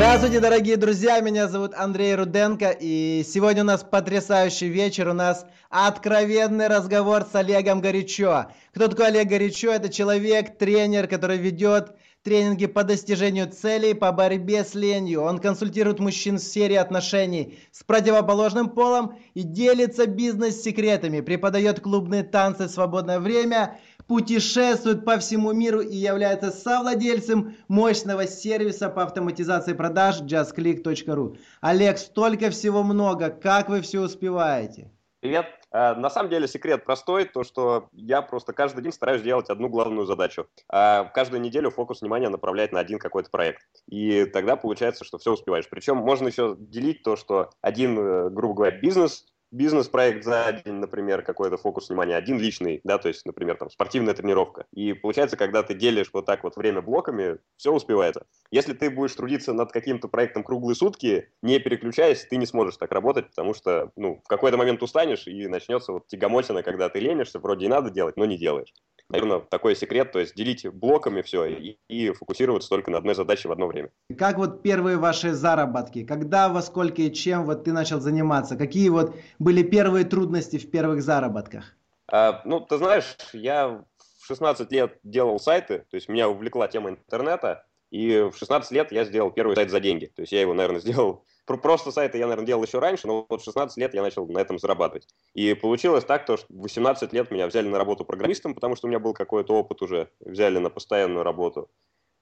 Здравствуйте, дорогие друзья, меня зовут Андрей Руденко, и сегодня у нас потрясающий вечер, у нас откровенный разговор с Олегом Горячо. Кто такой Олег Горячо? Это человек, тренер, который ведет тренинги по достижению целей, по борьбе с ленью. Он консультирует мужчин в серии отношений с противоположным полом и делится бизнес-секретами, преподает клубные танцы в свободное время – путешествует по всему миру и является совладельцем мощного сервиса по автоматизации продаж justclick.ru. Олег, столько всего много, как вы все успеваете? Привет. Э, на самом деле секрет простой, то что я просто каждый день стараюсь делать одну главную задачу. А каждую неделю фокус внимания направлять на один какой-то проект. И тогда получается, что все успеваешь. Причем можно еще делить то, что один, э, грубо говоря, бизнес бизнес-проект за день, например, какой-то фокус внимания, один личный, да, то есть, например, там спортивная тренировка. И получается, когда ты делишь вот так вот время блоками, все успевается. Если ты будешь трудиться над каким-то проектом круглые сутки, не переключаясь, ты не сможешь так работать, потому что, ну, в какой-то момент устанешь и начнется вот тягомотина, когда ты ленишься, вроде и надо делать, но не делаешь наверное, такой секрет, то есть делить блоками все и, и фокусироваться только на одной задаче в одно время. Как вот первые ваши заработки? Когда, во сколько и чем вот ты начал заниматься? Какие вот были первые трудности в первых заработках? А, ну, ты знаешь, я в 16 лет делал сайты, то есть меня увлекла тема интернета, и в 16 лет я сделал первый сайт за деньги. То есть я его, наверное, сделал Просто сайты я, наверное, делал еще раньше, но вот в 16 лет я начал на этом зарабатывать. И получилось так, то, что в 18 лет меня взяли на работу программистом, потому что у меня был какой-то опыт уже, взяли на постоянную работу.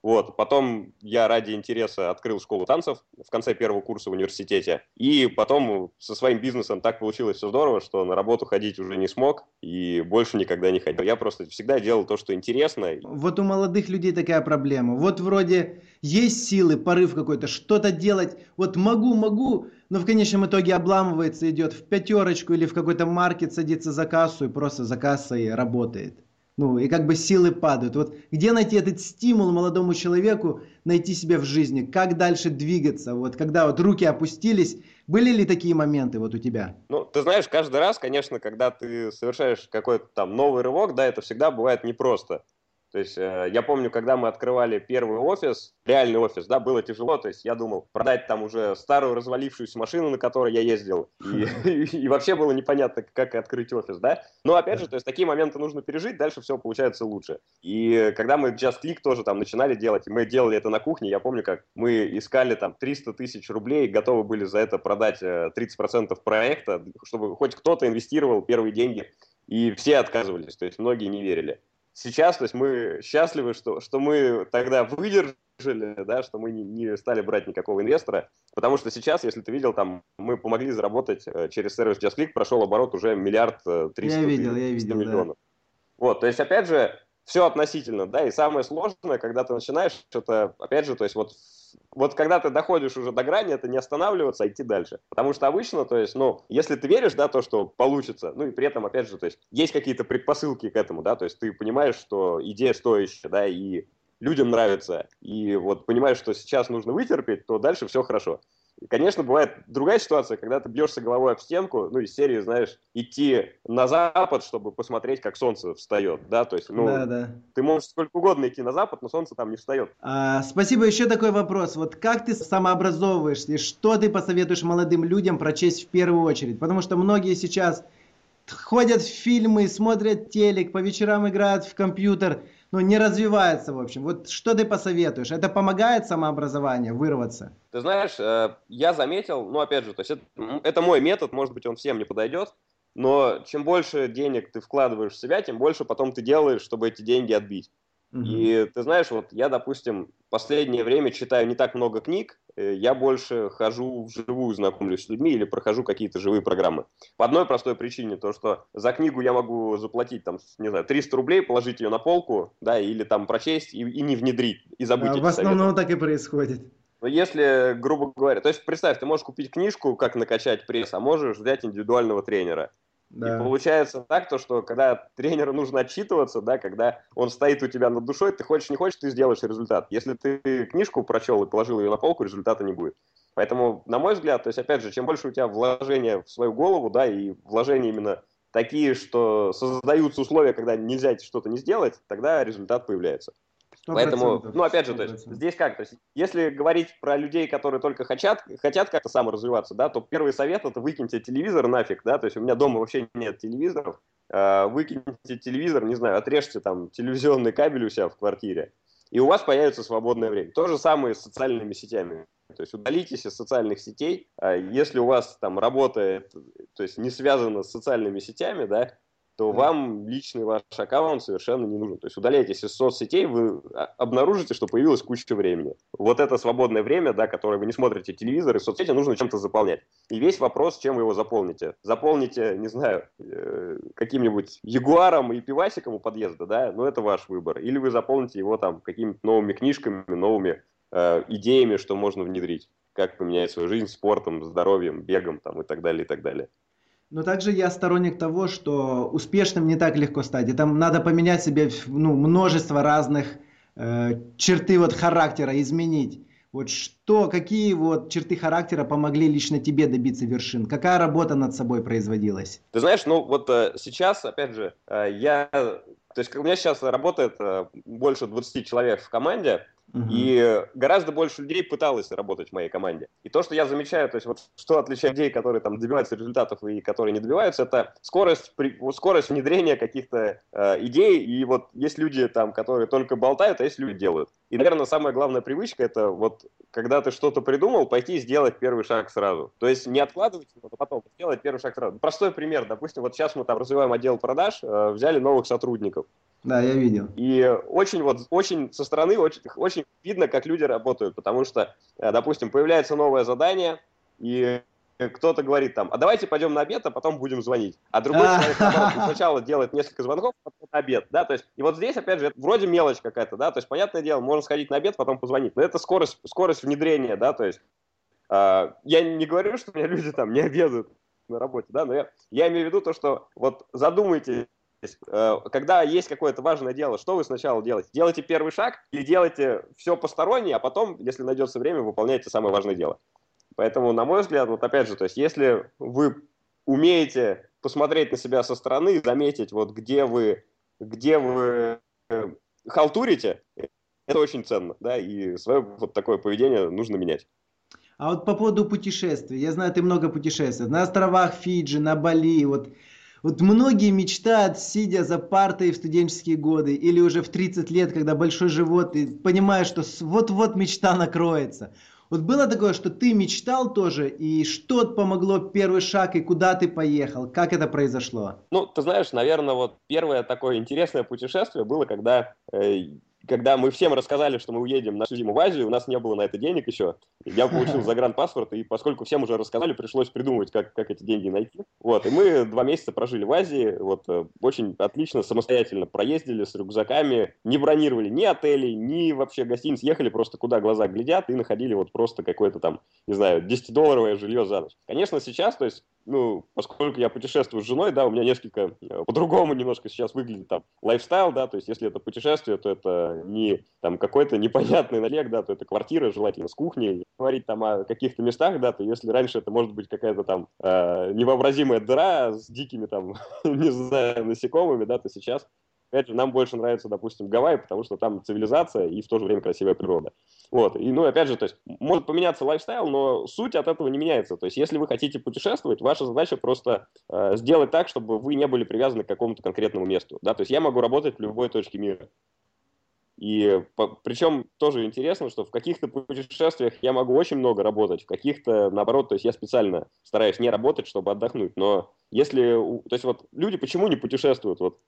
Вот. Потом я ради интереса открыл школу танцев в конце первого курса в университете. И потом со своим бизнесом так получилось все здорово, что на работу ходить уже не смог и больше никогда не ходил. Я просто всегда делал то, что интересно. Вот у молодых людей такая проблема. Вот вроде есть силы, порыв какой-то, что-то делать. Вот могу, могу, но в конечном итоге обламывается, идет в пятерочку или в какой-то маркет, садится за кассу и просто за кассой работает. Ну, и как бы силы падают. Вот где найти этот стимул молодому человеку найти себя в жизни? Как дальше двигаться? Вот когда вот руки опустились, были ли такие моменты вот у тебя? Ну, ты знаешь, каждый раз, конечно, когда ты совершаешь какой-то там новый рывок, да, это всегда бывает непросто. То есть э, я помню, когда мы открывали первый офис, реальный офис, да, было тяжело. То есть я думал продать там уже старую развалившуюся машину, на которой я ездил, и, и, и вообще было непонятно, как открыть офис, да. Но опять же, то есть такие моменты нужно пережить, дальше все получается лучше. И когда мы Just Click тоже там начинали делать, и мы делали это на кухне, я помню, как мы искали там 300 тысяч рублей, готовы были за это продать 30% э, проекта, чтобы хоть кто-то инвестировал первые деньги, и все отказывались, то есть многие не верили сейчас, то есть мы счастливы, что, что мы тогда выдержали, да, что мы не, не стали брать никакого инвестора, потому что сейчас, если ты видел, там мы помогли заработать э, через сервис JustClick, прошел оборот уже миллиард э, триста миллионов. Да. Вот, то есть, опять же, все относительно, да, и самое сложное, когда ты начинаешь что-то, опять же, то есть вот вот когда ты доходишь уже до грани, это не останавливаться, а идти дальше. Потому что обычно, то есть, ну, если ты веришь, да, то, что получится, ну и при этом, опять же, то есть, есть какие-то предпосылки к этому, да, то есть ты понимаешь, что идея стоящая, да, и людям нравится, и вот понимаешь, что сейчас нужно вытерпеть, то дальше все хорошо. Конечно, бывает другая ситуация, когда ты бьешься головой об стенку, ну, из серии, знаешь, идти на запад, чтобы посмотреть, как солнце встает, да, то есть, ну, да, да. ты можешь сколько угодно идти на запад, но солнце там не встает. А, спасибо. Еще такой вопрос. Вот как ты самообразовываешься, и что ты посоветуешь молодым людям прочесть в первую очередь? Потому что многие сейчас ходят в фильмы, смотрят телек, по вечерам играют в компьютер, ну, не развивается, в общем. Вот что ты посоветуешь? Это помогает самообразованию вырваться? Ты знаешь, э, я заметил, ну, опять же, то есть это, это мой метод, может быть, он всем не подойдет, но чем больше денег ты вкладываешь в себя, тем больше потом ты делаешь, чтобы эти деньги отбить. И ты знаешь, вот я, допустим, последнее время читаю не так много книг, э, я больше хожу вживую, знакомлюсь с людьми или прохожу какие-то живые программы. По одной простой причине, то что за книгу я могу заплатить, там, не знаю, 300 рублей, положить ее на полку, да, или там прочесть и, и не внедрить, и забыть а, В основном советы. так и происходит. Но если, грубо говоря, то есть представь, ты можешь купить книжку, как накачать пресс, а можешь взять индивидуального тренера. Да. И получается так, то, что когда тренеру нужно отчитываться, да, когда он стоит у тебя над душой, ты хочешь, не хочешь, ты сделаешь результат. Если ты книжку прочел и положил ее на полку, результата не будет. Поэтому, на мой взгляд, то есть, опять же, чем больше у тебя вложения в свою голову, да, и вложения именно такие, что создаются условия, когда нельзя что-то не сделать, тогда результат появляется. Поэтому, ну, опять же, то есть, здесь как, то есть, если говорить про людей, которые только хотят, хотят как-то саморазвиваться, да, то первый совет это выкиньте телевизор нафиг, да, то есть у меня дома вообще нет телевизоров, э, выкиньте телевизор, не знаю, отрежьте там телевизионный кабель у себя в квартире, и у вас появится свободное время. То же самое с социальными сетями. То есть удалитесь из социальных сетей, а если у вас там работает, то есть не связано с социальными сетями, да, то вам личный ваш аккаунт совершенно не нужен. То есть удаляйтесь из соцсетей, вы обнаружите, что появилась куча времени. Вот это свободное время, да, которое вы не смотрите телевизор и соцсети, нужно чем-то заполнять. И весь вопрос, чем вы его заполните. Заполните, не знаю, э, каким-нибудь ягуаром и пивасиком у подъезда, да, но это ваш выбор. Или вы заполните его там какими-то новыми книжками, новыми э, идеями, что можно внедрить как поменять свою жизнь спортом, здоровьем, бегом там, и так далее, и так далее. Но также я сторонник того, что успешным не так легко стать. И там надо поменять себе ну, множество разных э, черты вот характера, изменить. Вот что, какие вот черты характера помогли лично тебе добиться вершин? Какая работа над собой производилась? Ты знаешь, ну вот э, сейчас, опять же, э, я, то есть у меня сейчас работает э, больше 20 человек в команде, и гораздо больше людей пыталось работать в моей команде. И то, что я замечаю, то есть вот что отличает людей, которые там добиваются результатов и которые не добиваются, это скорость, при, скорость внедрения каких-то э, идей. И вот есть люди там, которые только болтают, а есть люди делают. И, наверное, самая главная привычка это вот когда ты что-то придумал, пойти и сделать первый шаг сразу. То есть не откладывать его, а потом сделать первый шаг сразу. Простой пример. Допустим, вот сейчас мы там развиваем отдел продаж, э, взяли новых сотрудников. Да, я видел. И очень вот, очень со стороны очень, очень видно, как люди работают, потому что, э, допустим, появляется новое задание, и кто-то говорит там, а давайте пойдем на обед, а потом будем звонить. А другой человек сначала делает несколько звонков, а потом на обед, да, то есть, и вот здесь, опять же, это вроде мелочь какая-то, да, то есть, понятное дело, можно сходить на обед, потом позвонить, но это скорость, скорость внедрения, да, то есть, э, я не говорю, что у меня люди там не обедают на работе, да, но я, я имею в виду то, что вот задумайтесь, Э, когда есть какое-то важное дело, что вы сначала делаете? Делайте первый шаг или делайте все постороннее, а потом, если найдется время, выполняйте самое важное дело. Поэтому, на мой взгляд, вот опять же, то есть если вы умеете посмотреть на себя со стороны, заметить, вот где вы, где вы э, халтурите, это очень ценно, да, и свое вот такое поведение нужно менять. А вот по поводу путешествий, я знаю, ты много путешествуешь, на островах Фиджи, на Бали, вот вот многие мечтают, сидя за партой в студенческие годы или уже в 30 лет, когда большой живот, и понимаешь, что вот-вот мечта накроется. Вот было такое, что ты мечтал тоже, и что помогло первый шаг, и куда ты поехал? Как это произошло? Ну, ты знаешь, наверное, вот первое такое интересное путешествие было, когда э, когда мы всем рассказали, что мы уедем на всю зиму в Азию, у нас не было на это денег еще. Я получил загранпаспорт, и поскольку всем уже рассказали, пришлось придумывать, как, как эти деньги найти. Вот, и мы два месяца прожили в Азии, вот, э, очень отлично, самостоятельно проездили с рюкзаками, не бронировали ни отелей, ни вообще гостиниц, ехали просто куда глаза глядят и находили вот просто какое-то там, не знаю, 10-долларовое жилье за ночь. Конечно, сейчас, то есть, ну, поскольку я путешествую с женой, да, у меня несколько э, по-другому немножко сейчас выглядит там лайфстайл, да, то есть, если это путешествие, то это не там какой-то непонятный налег, да, то это квартира, желательно с кухней. Говорить там о каких-то местах, да, то если раньше это может быть какая-то там э, невообразимая дыра с дикими там, не знаю, насекомыми, да, то сейчас Опять же, нам больше нравится, допустим, Гавайи, потому что там цивилизация и в то же время красивая природа. Вот. И, ну, опять же, то есть, может поменяться лайфстайл, но суть от этого не меняется. То есть, если вы хотите путешествовать, ваша задача просто э, сделать так, чтобы вы не были привязаны к какому-то конкретному месту. Да? То есть, я могу работать в любой точке мира. И по, причем тоже интересно, что в каких-то путешествиях я могу очень много работать, в каких-то, наоборот, то есть я специально стараюсь не работать, чтобы отдохнуть. Но если, то есть вот люди почему не путешествуют? Вот,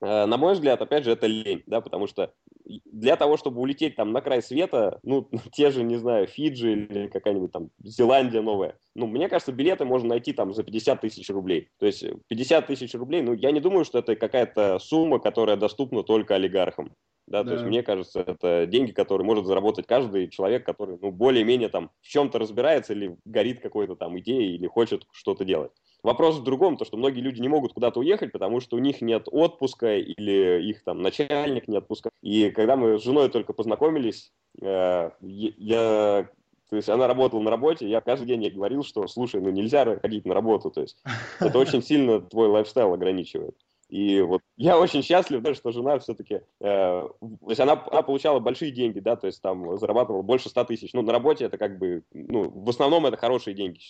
э, на мой взгляд, опять же, это лень, да, потому что для того, чтобы улететь там на край света, ну, те же, не знаю, Фиджи или какая-нибудь там Зеландия новая, ну, мне кажется, билеты можно найти там за 50 тысяч рублей. То есть 50 тысяч рублей, ну, я не думаю, что это какая-то сумма, которая доступна только олигархам. Да, да. То есть мне кажется, это деньги, которые может заработать каждый человек, который ну, более-менее там в чем-то разбирается или горит какой-то там идеей или хочет что-то делать. Вопрос в другом, то что многие люди не могут куда-то уехать, потому что у них нет отпуска или их там начальник не отпускает. И когда мы с женой только познакомились, э, я то есть она работала на работе, я каждый день ей говорил, что, слушай, ну нельзя ходить на работу, то есть это очень сильно твой лайфстайл ограничивает. И вот я очень счастлив, да, что жена все-таки, э, то есть она, она получала большие деньги, да, то есть там зарабатывала больше 100 тысяч. Ну, на работе это как бы, ну, в основном это хорошие деньги,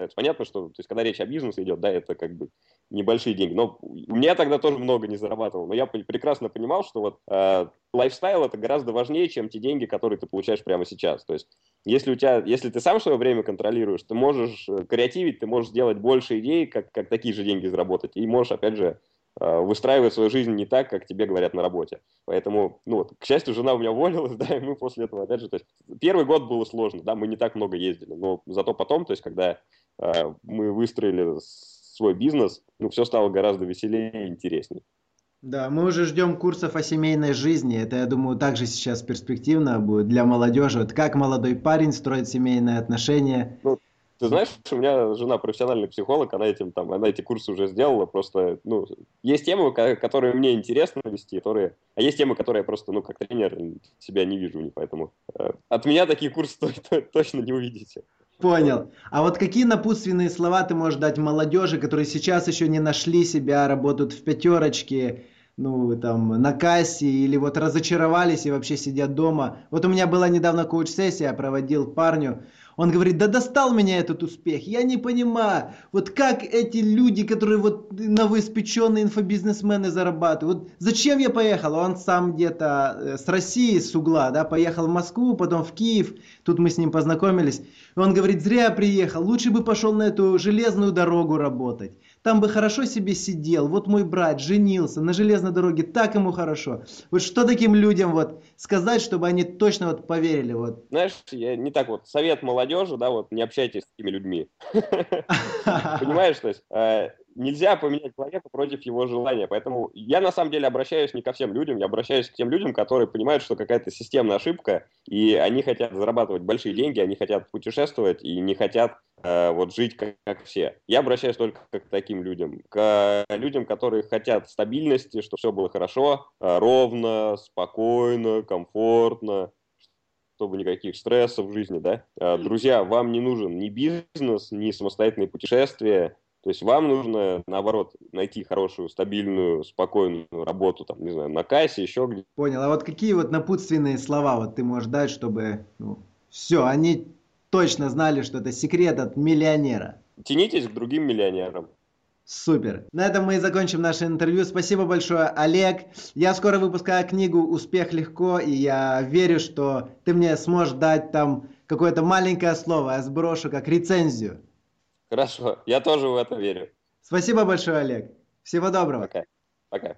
считаю. Понятно, что, то есть, когда речь о бизнесе идет, да, это как бы небольшие деньги. Но у меня тогда тоже много не зарабатывал. Но я прекрасно понимал, что вот э, лайфстайл это гораздо важнее, чем те деньги, которые ты получаешь прямо сейчас. То есть, если у тебя, если ты сам свое время контролируешь, ты можешь э, креативить, ты можешь сделать больше идей, как, как такие же деньги заработать. И можешь, опять же, э, выстраивать свою жизнь не так, как тебе говорят на работе. Поэтому, ну вот, к счастью, жена у меня уволилась, да, и мы после этого, опять же, то есть первый год было сложно, да, мы не так много ездили, но зато потом, то есть когда мы выстроили свой бизнес, ну, все стало гораздо веселее и интереснее. Да, мы уже ждем курсов о семейной жизни. Это, я думаю, также сейчас перспективно будет для молодежи. Вот как молодой парень строит семейные отношения. Ну, ты знаешь, у меня жена профессиональный психолог, она этим там, она эти курсы уже сделала. Просто, ну, есть темы, которые мне интересно вести, которые, а есть темы, которые я просто, ну, как тренер себя не вижу в них, поэтому э, от меня такие курсы точно не увидите. Понял. А вот какие напутственные слова ты можешь дать молодежи, которые сейчас еще не нашли себя, работают в пятерочке, ну, там, на кассе, или вот разочаровались и вообще сидят дома. Вот у меня была недавно коуч-сессия, я проводил парню, он говорит, да достал меня этот успех, я не понимаю, вот как эти люди, которые вот новоиспеченные инфобизнесмены зарабатывают, вот зачем я поехал? Он сам где-то э, с России, с угла, да, поехал в Москву, потом в Киев, тут мы с ним познакомились, он говорит, зря приехал, лучше бы пошел на эту железную дорогу работать там бы хорошо себе сидел. Вот мой брат женился на железной дороге, так ему хорошо. Вот что таким людям вот сказать, чтобы они точно вот поверили? Вот. Знаешь, я не так вот, совет молодежи, да, вот не общайтесь с такими людьми. Понимаешь, то есть э, нельзя поменять человека против его желания. Поэтому я на самом деле обращаюсь не ко всем людям, я обращаюсь к тем людям, которые понимают, что какая-то системная ошибка, и они хотят зарабатывать большие деньги, они хотят путешествовать и не хотят вот жить как, как все. Я обращаюсь только к таким людям, к людям, которые хотят стабильности, чтобы все было хорошо, э, ровно, спокойно, комфортно, чтобы никаких стрессов в жизни, да. Э, друзья, вам не нужен ни бизнес, ни самостоятельные путешествия, то есть вам нужно, наоборот, найти хорошую, стабильную, спокойную работу, там, не знаю, на кассе, еще где Понял. А вот какие вот напутственные слова вот ты можешь дать, чтобы ну, все, они точно знали, что это секрет от миллионера? Тянитесь к другим миллионерам. Супер. На этом мы и закончим наше интервью. Спасибо большое, Олег. Я скоро выпускаю книгу «Успех легко», и я верю, что ты мне сможешь дать там какое-то маленькое слово, я сброшу как рецензию. Хорошо, я тоже в это верю. Спасибо большое, Олег. Всего доброго. Пока. Пока.